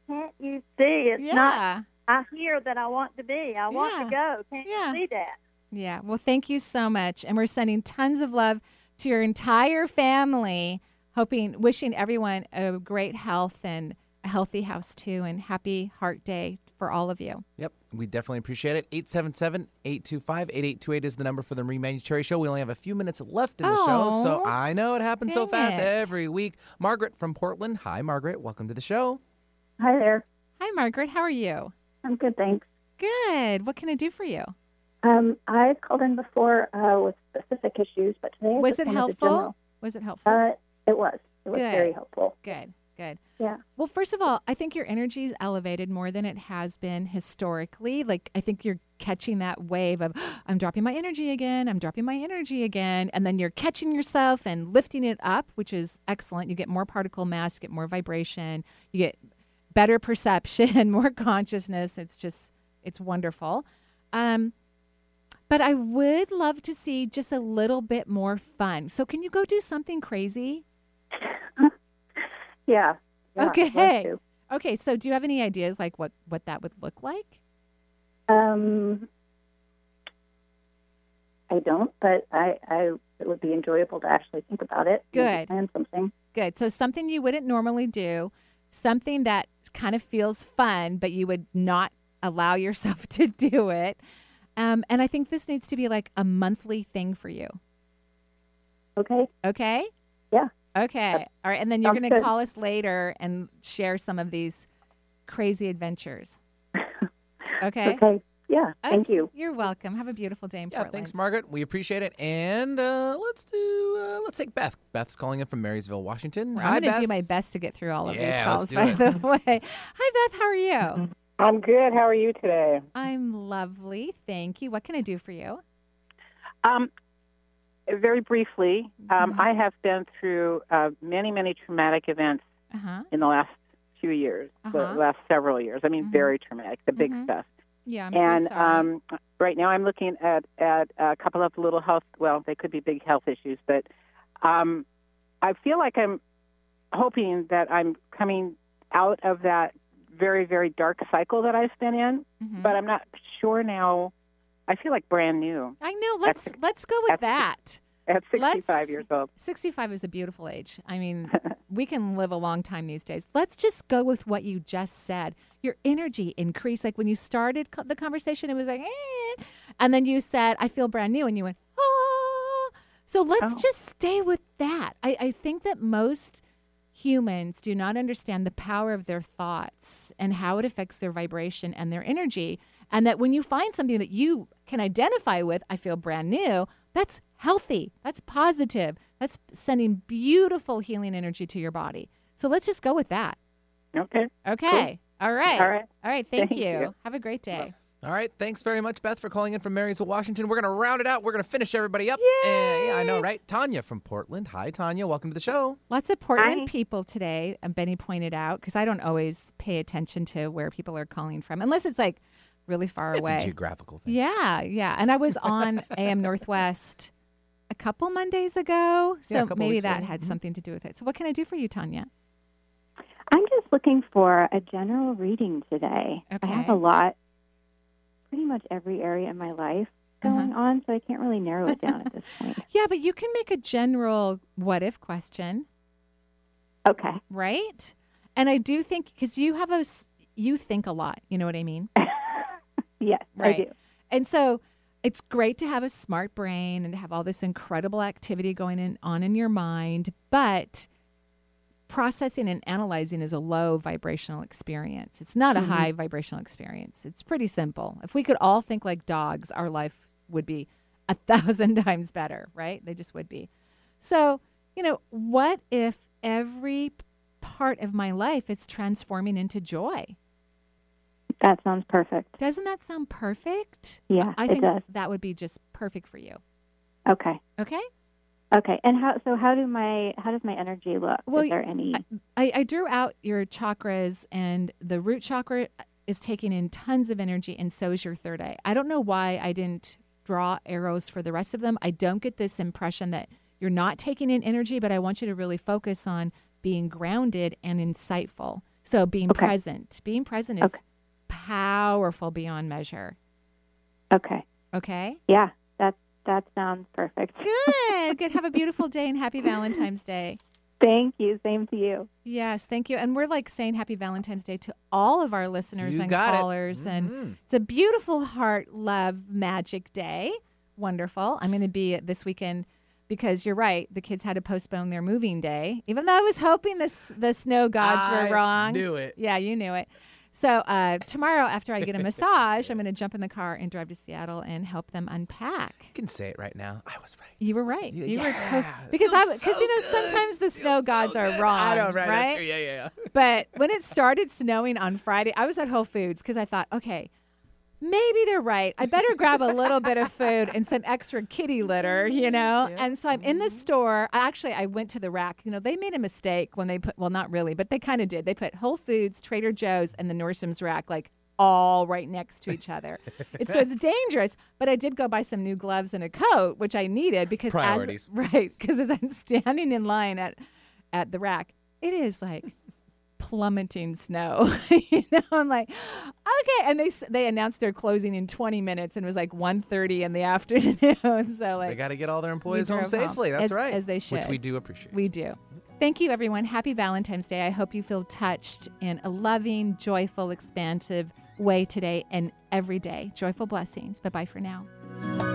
"Can't you see? It's Yeah. not. I hear that I want to be. I want to go. Can't Yeah. you see that?" Yeah. Well, thank you so much. And we're sending tons of love to your entire family, hoping, wishing everyone a great health and a healthy house too, and happy Heart Day for all of you. Yep, we definitely appreciate it. 877 825 8828 is the number for the Marie Manuchehri Show. We only have a few minutes left in the show, so Oh, I know it happens so fast it. every week. Margaret from Portland. Hi, Margaret. Welcome to the show. Hi there. Hi, Margaret. How are you? I'm good, thanks. Good. What can I do for you? Um, I've called in before uh, with specific issues, but today Was it helpful? Was it helpful? Uh, it was. It was Good. very helpful. Good. Good. Yeah. Well, first of all, I think your energy is elevated more than it has been historically. Like, I think you're catching that wave of, I'm dropping my energy again, I'm dropping my energy again. And then you're catching yourself and lifting it up, which is excellent. You get more particle mass, you get more vibration, you get better perception, more consciousness. It's just, it's wonderful. Um, but I would love to see just a little bit more fun. So, can you go do something crazy? Yeah. yeah, okay. Okay. So, do you have any ideas like what what that would look like? Um, I don't, but I, I it would be enjoyable to actually think about it. Good. Plan something. Good. So, something you wouldn't normally do, something that kind of feels fun, but you would not allow yourself to do it. Um, and I think this needs to be like a monthly thing for you. Okay. Okay. Yeah. Okay. All right. And then you're going to call us later and share some of these crazy adventures. Okay. Okay. Yeah. Thank you. You're welcome. Have a beautiful day in Yeah, Portland. thanks, Margaret. We appreciate it. And uh, let's do. Uh, let's take Beth. Beth's calling in from Marysville, Washington. Hi, I'm going to do my best to get through all of these calls, let's by do the way. Hi, Beth. How are you? I'm good. How are you today? I'm lovely. Thank you. What can I do for you? Um, very briefly, um, Mm-hmm. I have been through uh, many, many traumatic events Uh-huh. in the last few years, the Uh-huh. last several years. I mean, very traumatic, the big Mhm. stuff. Yeah, I'm and so um, right now, I'm looking at at a couple of little health. Well, they could be big health issues, but um, I feel like I'm hoping that I'm coming out of that very, very dark cycle that I've been in. Mm-hmm. But I'm not sure now. I feel like brand new. I know. Let's let's go with that. At 65 Let's- years old. 65 is a beautiful age. I mean, we can live a long time these days. Let's just go with what you just said. Your energy increased. Like when you started co- the conversation, it was like, eh. And then you said, I feel brand new. And you went, "Oh." So let's Oh. just stay with that. I, I think that most humans do not understand the power of their thoughts and how it affects their vibration and their energy. And that when you find something that you can identify with, I feel brand new, that's healthy, that's positive, that's sending beautiful healing energy to your body. So let's just go with that. Okay. Okay. All right. All right. All right. Thank, Thank you. you. Have a great day. All right. Thanks very much, Beth, for calling in from Marysville, Washington. We're going to round it out. We're going to finish everybody up. And, yeah, I know, right? Tanya from Portland. Hi, Tanya. Welcome to the show. Lots of Portland people today, and Benny pointed out, because I don't always pay attention to where people are calling from, unless it's like really far It's away. a geographical thing. Yeah, yeah. And I was on AM Northwest a couple Mondays ago, so Yeah, maybe that ago. had Mhm. something to do with it. So, what can I do for you, Tanya? I'm just looking for a general reading today. I have a lot, pretty much every area in my life going Uh-huh. on, so I can't really narrow it down at this point. Yeah, but you can make a general what if question. Okay. Right? And I do think because you have a you think a lot, you know what I mean? yes, right. I do. And so it's great to have a smart brain and have all this incredible activity going in, on in your mind, but processing and analyzing is a low vibrational experience. It's not a Mhm. high vibrational experience. It's pretty simple. If we could all think like dogs, our life would be a thousand times better, right? They just would be. So, you know, what if every part of my life is transforming into joy? That sounds perfect. Doesn't that sound perfect? Yeah, I it think does. that would be just perfect for you. Okay. Okay. Okay. And how? So how do my how does my energy look? Well, Is there any? I, I drew out your chakras, and the root chakra is taking in tons of energy, and so is your third eye. I don't know why I didn't draw arrows for the rest of them. I don't get this impression that you're not taking in energy, but I want you to really focus on being grounded and insightful. So being Okay. present, being present is powerful beyond measure. Okay. Okay. Yeah. That that sounds perfect. Good. Good. Have a beautiful day and happy Valentine's Day. Thank you. Same to you. Yes, thank you. And we're like saying happy Valentine's Day to all of our listeners You and got it. callers. And Mhm. it's a beautiful heart love magic day. Wonderful. I'm going to be at this weekend because you're right. The kids had to postpone their moving day, even though I was hoping this the snow gods I were wrong. I knew it. Yeah, you knew it. So uh, tomorrow, after I get a massage, I'm going to jump in the car and drive to Seattle and help them unpack. You can say it right now. I was right. You were right. You were yeah. to- because I because you know sometimes the snow gods are wrong. I know, right? Right. Yeah, yeah, yeah. but when it started snowing on Friday, I was at Whole Foods because I thought, okay, maybe they're right. I better grab a little bit of food and some extra kitty litter, you know? And so I'm in the mm-hmm. store. Actually, I went to the rack. You know, they made a mistake when they put, well, not really, but they kind of did. They put Whole Foods, Trader Joe's, and the Nordstrom's rack like all right next to each other. it's, so it's dangerous. But I did go buy some new gloves and a coat, which I needed because Priorities. as right because as I'm standing in line at at the rack, it is like plummeting snow. you know, I'm like, okay. And they they announced they're closing in 20 minutes, and it was like 1:30 in the afternoon. so like They got to get all their employees home safely. That's as, right. as they should, Which we do appreciate. We do. Thank you, everyone. Happy Valentine's Day. I hope you feel touched in a loving, joyful, expansive way today and every day. Joyful blessings. Bye bye for now.